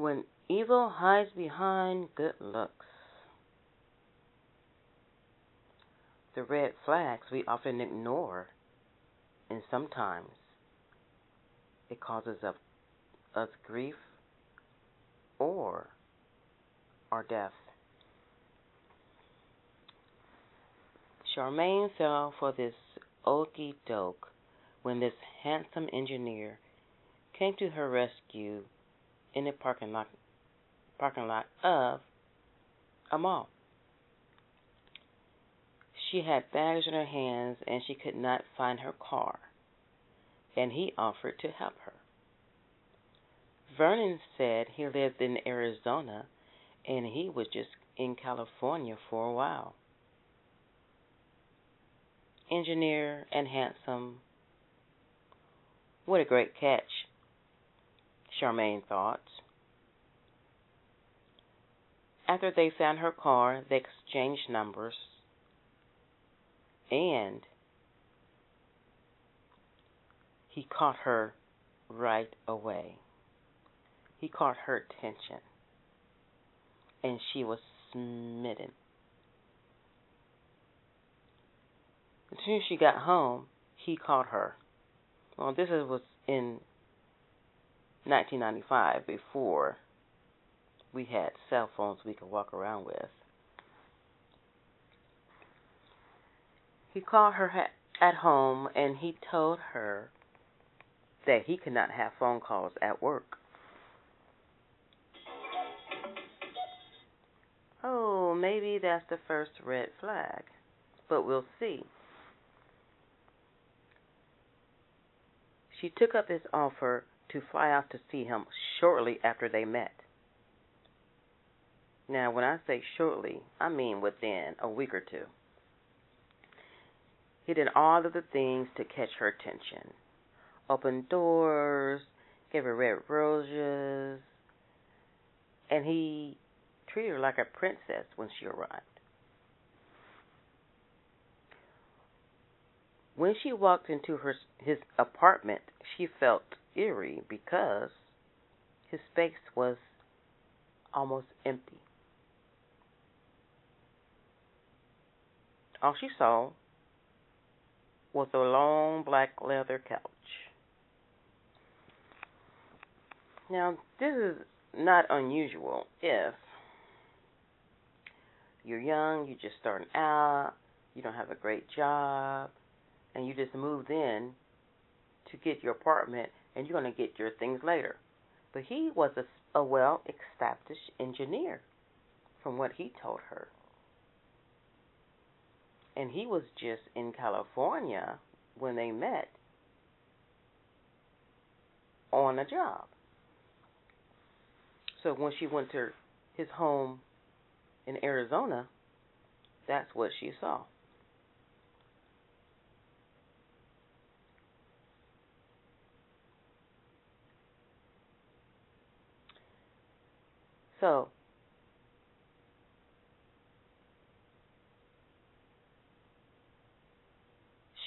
When evil hides behind good looks. The red flags we often ignore, and sometimes it causes us grief or our death. Charmaine fell for this okey doke when this handsome engineer came to her rescue in the parking lot parking lot of a mall. She had bags in her hands and she could not find her car, and he offered to help her. Vernon said he lived in Arizona and he was just in California for a while. Engineer and handsome. What a great catch, Charmaine thought. After they found her car, they exchanged numbers and he caught her right away. He caught her attention, and she was smitten. As soon as she got home, he caught her. Well, this was in 1995, before we had cell phones we could walk around with. He called her at home and he told her that he could not have phone calls at work. Oh, maybe that's the first red flag, but we'll see. She took up his offer to fly out to see him shortly after they met. Now, when I say shortly, I mean within a week or two. He did all of the things to catch her attention. Opened doors, gave her red roses, and he treated her like a princess when she arrived. When she walked into her his apartment, she felt eerie because his space was almost empty. All she saw was a long black leather couch. Now, this is not unusual if you're young, you're just starting out, you don't have a great job, and you just moved in to get your apartment and you're going to get your things later. But he was a, a well established engineer, from what he told her and he was just in California when they met on a job. So when she went to his home in Arizona, that's what she saw. So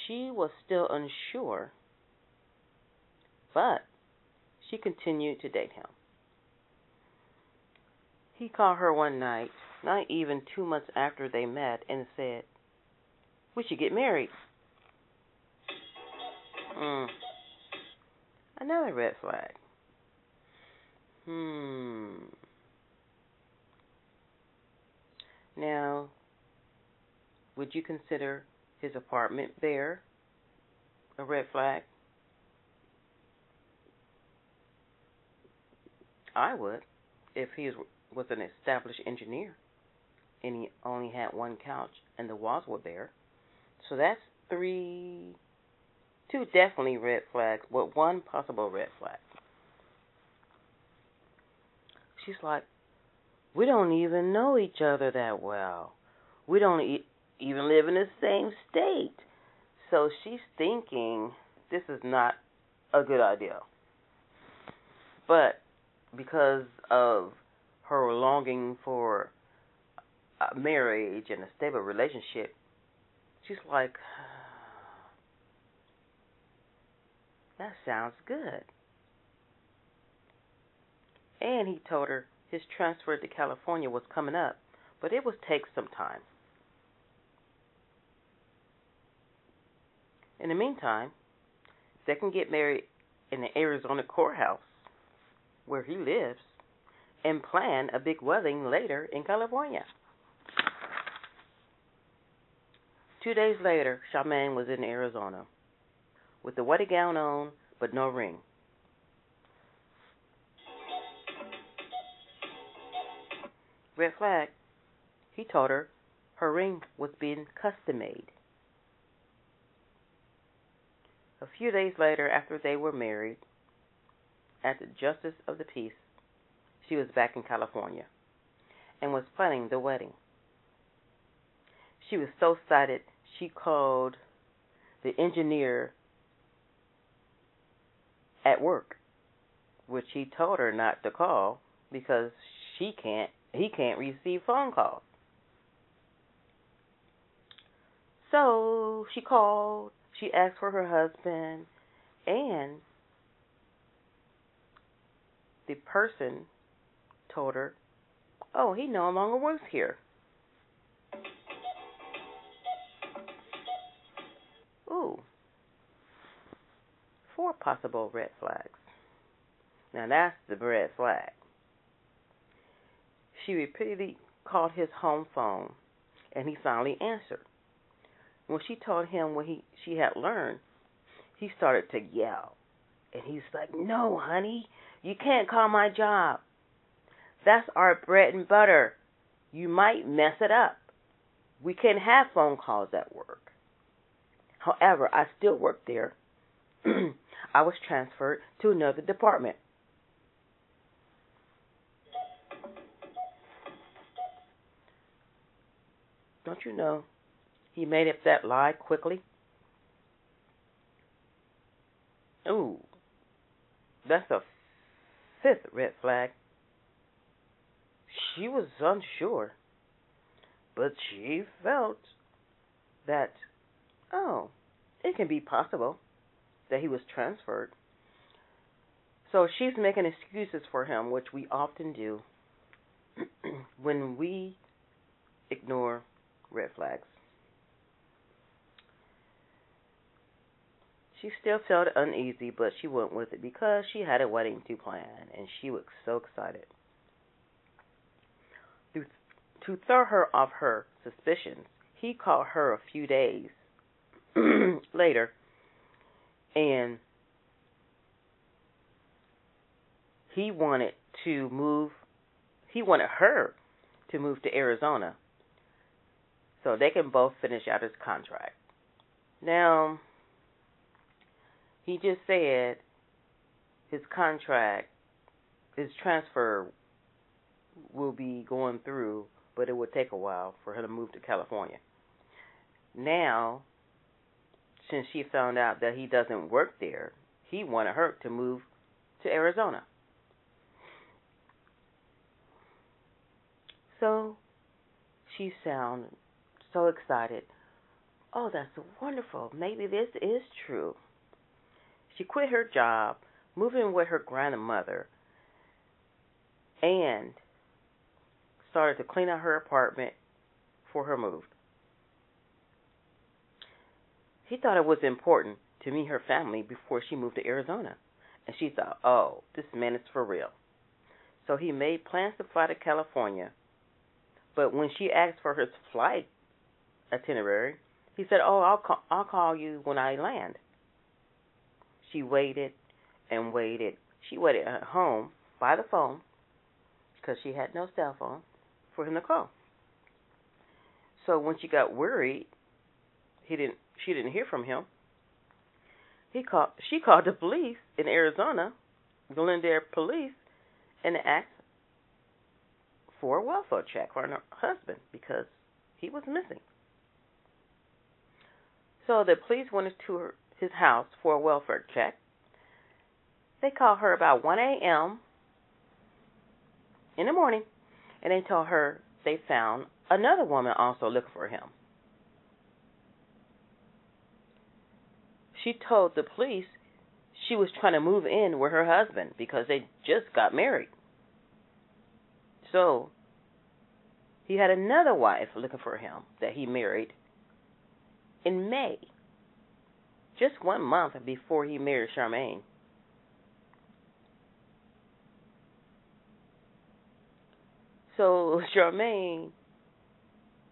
She was still unsure, but she continued to date him. He called her one night, not even two months after they met, and said, We should get married. Hmm. Another red flag. Hmm. Now, would you consider his apartment there a red flag? I would, if he was an established engineer and he only had one couch and the walls were bare. So that's three, two definitely red flags, but one possible red flag. She's like, we don't even know each other that well. We don't e- even live in the same state. So she's thinking this is not a good idea. But because of her longing for a marriage and a stable relationship, she's like, that sounds good. And he told her his transfer to California was coming up, but it would take some time. In the meantime, they can get married in the Arizona courthouse where he lives and plan a big wedding later in California. Two days later, Charmaine was in Arizona with the wedding gown on but no ring. Red flag. He told her her ring was being custom made. A few days later, after they were married, at the Justice of the Peace, she was back in California and was planning the wedding. She was so excited she called the engineer at work, which he told her not to call because she can't he can't receive phone calls. So she called, she asked for her husband, and the person told her, Oh, he no longer works here. Ooh. Four possible red flags. Now that's the red flag. She repeatedly called his home phone, and he finally answered. When she told him what he she had learned, he started to yell. And he's like, No, honey, you can't call my job. That's our bread and butter. You might mess it up. We can't have phone calls at work. However, I still work there. I was transferred to another department. Don't you know he made up that lie quickly? Ooh, that's a fifth red flag. She was unsure, but she felt that, oh, it can be possible that he was transferred. So she's making excuses for him, which we often do when we ignore red flags. She still felt uneasy, but she went with it because she had a wedding to plan and she was so excited. To, throw her off her suspicions, he called her a few days later and he wanted to move he wanted her to move to Arizona so they can both finish out his contract. Now, he just said his contract, his transfer will be going through, but it would take a while for her to move to California. Now, since she found out that he doesn't work there, he wanted her to move to Arizona. So she sounded so excited. Oh, that's wonderful. Maybe this is true. She quit her job, moving with her grandmother, and started to clean out her apartment for her move. He thought it was important to meet her family before she moved to Arizona. And she thought, oh, this man is for real. So he made plans to fly to California. But when she asked for his flight itinerary. He said, "Oh, I'll call, I'll call you when I land." She waited and waited. She waited at home by the phone because she had no cell phone for him to call. So when she got worried, he didn't. She didn't hear from him. He called. She called the police in Arizona, Glendale Police, and asked for a welfare check for her husband because he was missing. So the police went to his house for a welfare check. They called her about 1 a.m. in the morning, and they told her they found another woman also looking for him. She told the police she was trying to move in with her husband because they just got married. So he had another wife looking for him that he married in May, just one month before he married Charmaine. So Charmaine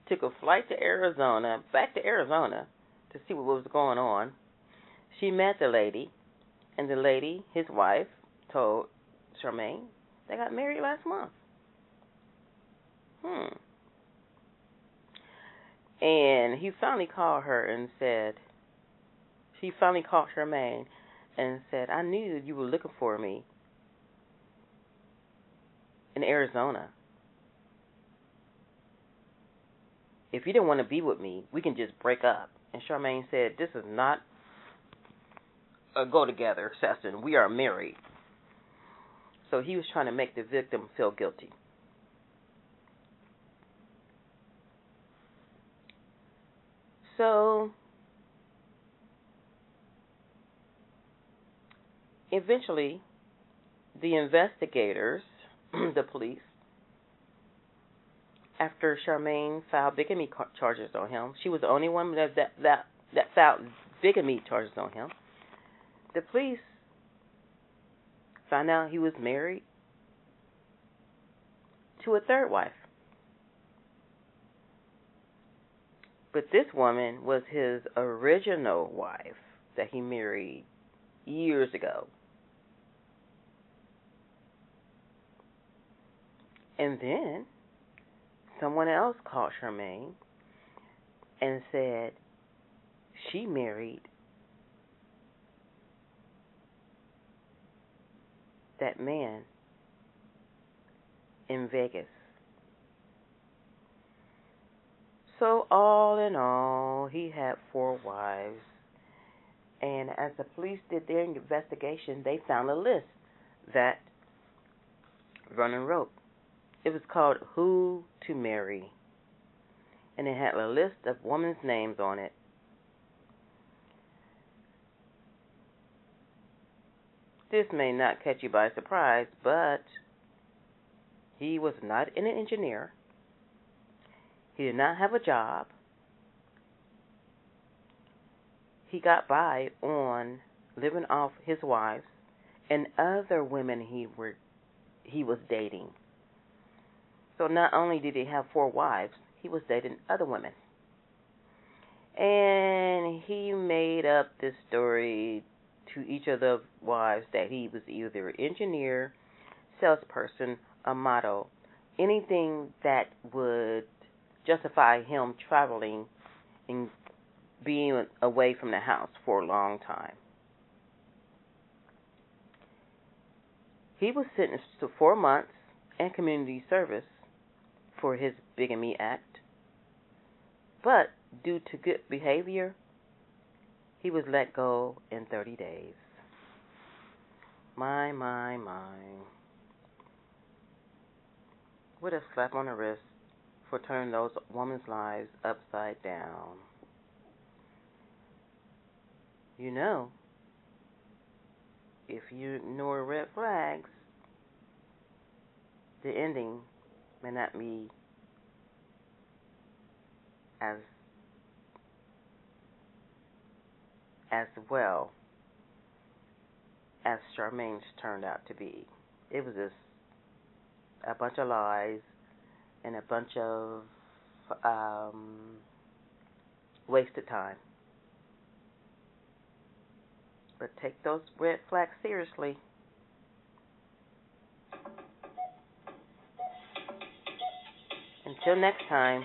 took a flight to Arizona, back to Arizona, to see what was going on. She met the lady, and the lady, his wife, told Charmaine they got married last month. Hmm. And he finally called her and said, she finally called Charmaine and said, I knew you were looking for me in Arizona. If you didn't want to be with me, we can just break up. And Charmaine said, This is not a go together session. We are married. So he was trying to make the victim feel guilty. So eventually, the investigators, the police, after Charmaine filed bigamy charges on him, she was the only one that that that, that filed bigamy charges on him. The police found out he was married to a third wife. But this woman was his original wife that he married years ago. And then someone else called Charmaine and said she married that man in Vegas. So, all in all, he had four wives. And as the police did their investigation, they found a list that Vernon wrote. It was called Who to Marry. And it had a list of women's names on it. This may not catch you by surprise, but he was not an engineer. He did not have a job. He got by on living off his wives and other women he were he was dating. So not only did he have four wives, he was dating other women. And he made up this story to each of the wives that he was either an engineer, salesperson, a model, anything that would justify him traveling and being away from the house for a long time. He was sentenced to four months and community service for his bigamy act, but due to good behavior, he was let go in 30 days. My, my, my. What a slap on the wrist for turning those women's lives upside down. You know, if you ignore red flags, the ending may not be as as well as Charmaine's turned out to be. It was just a bunch of lies and a bunch of um, wasted time. But take those red flags seriously. Until next time.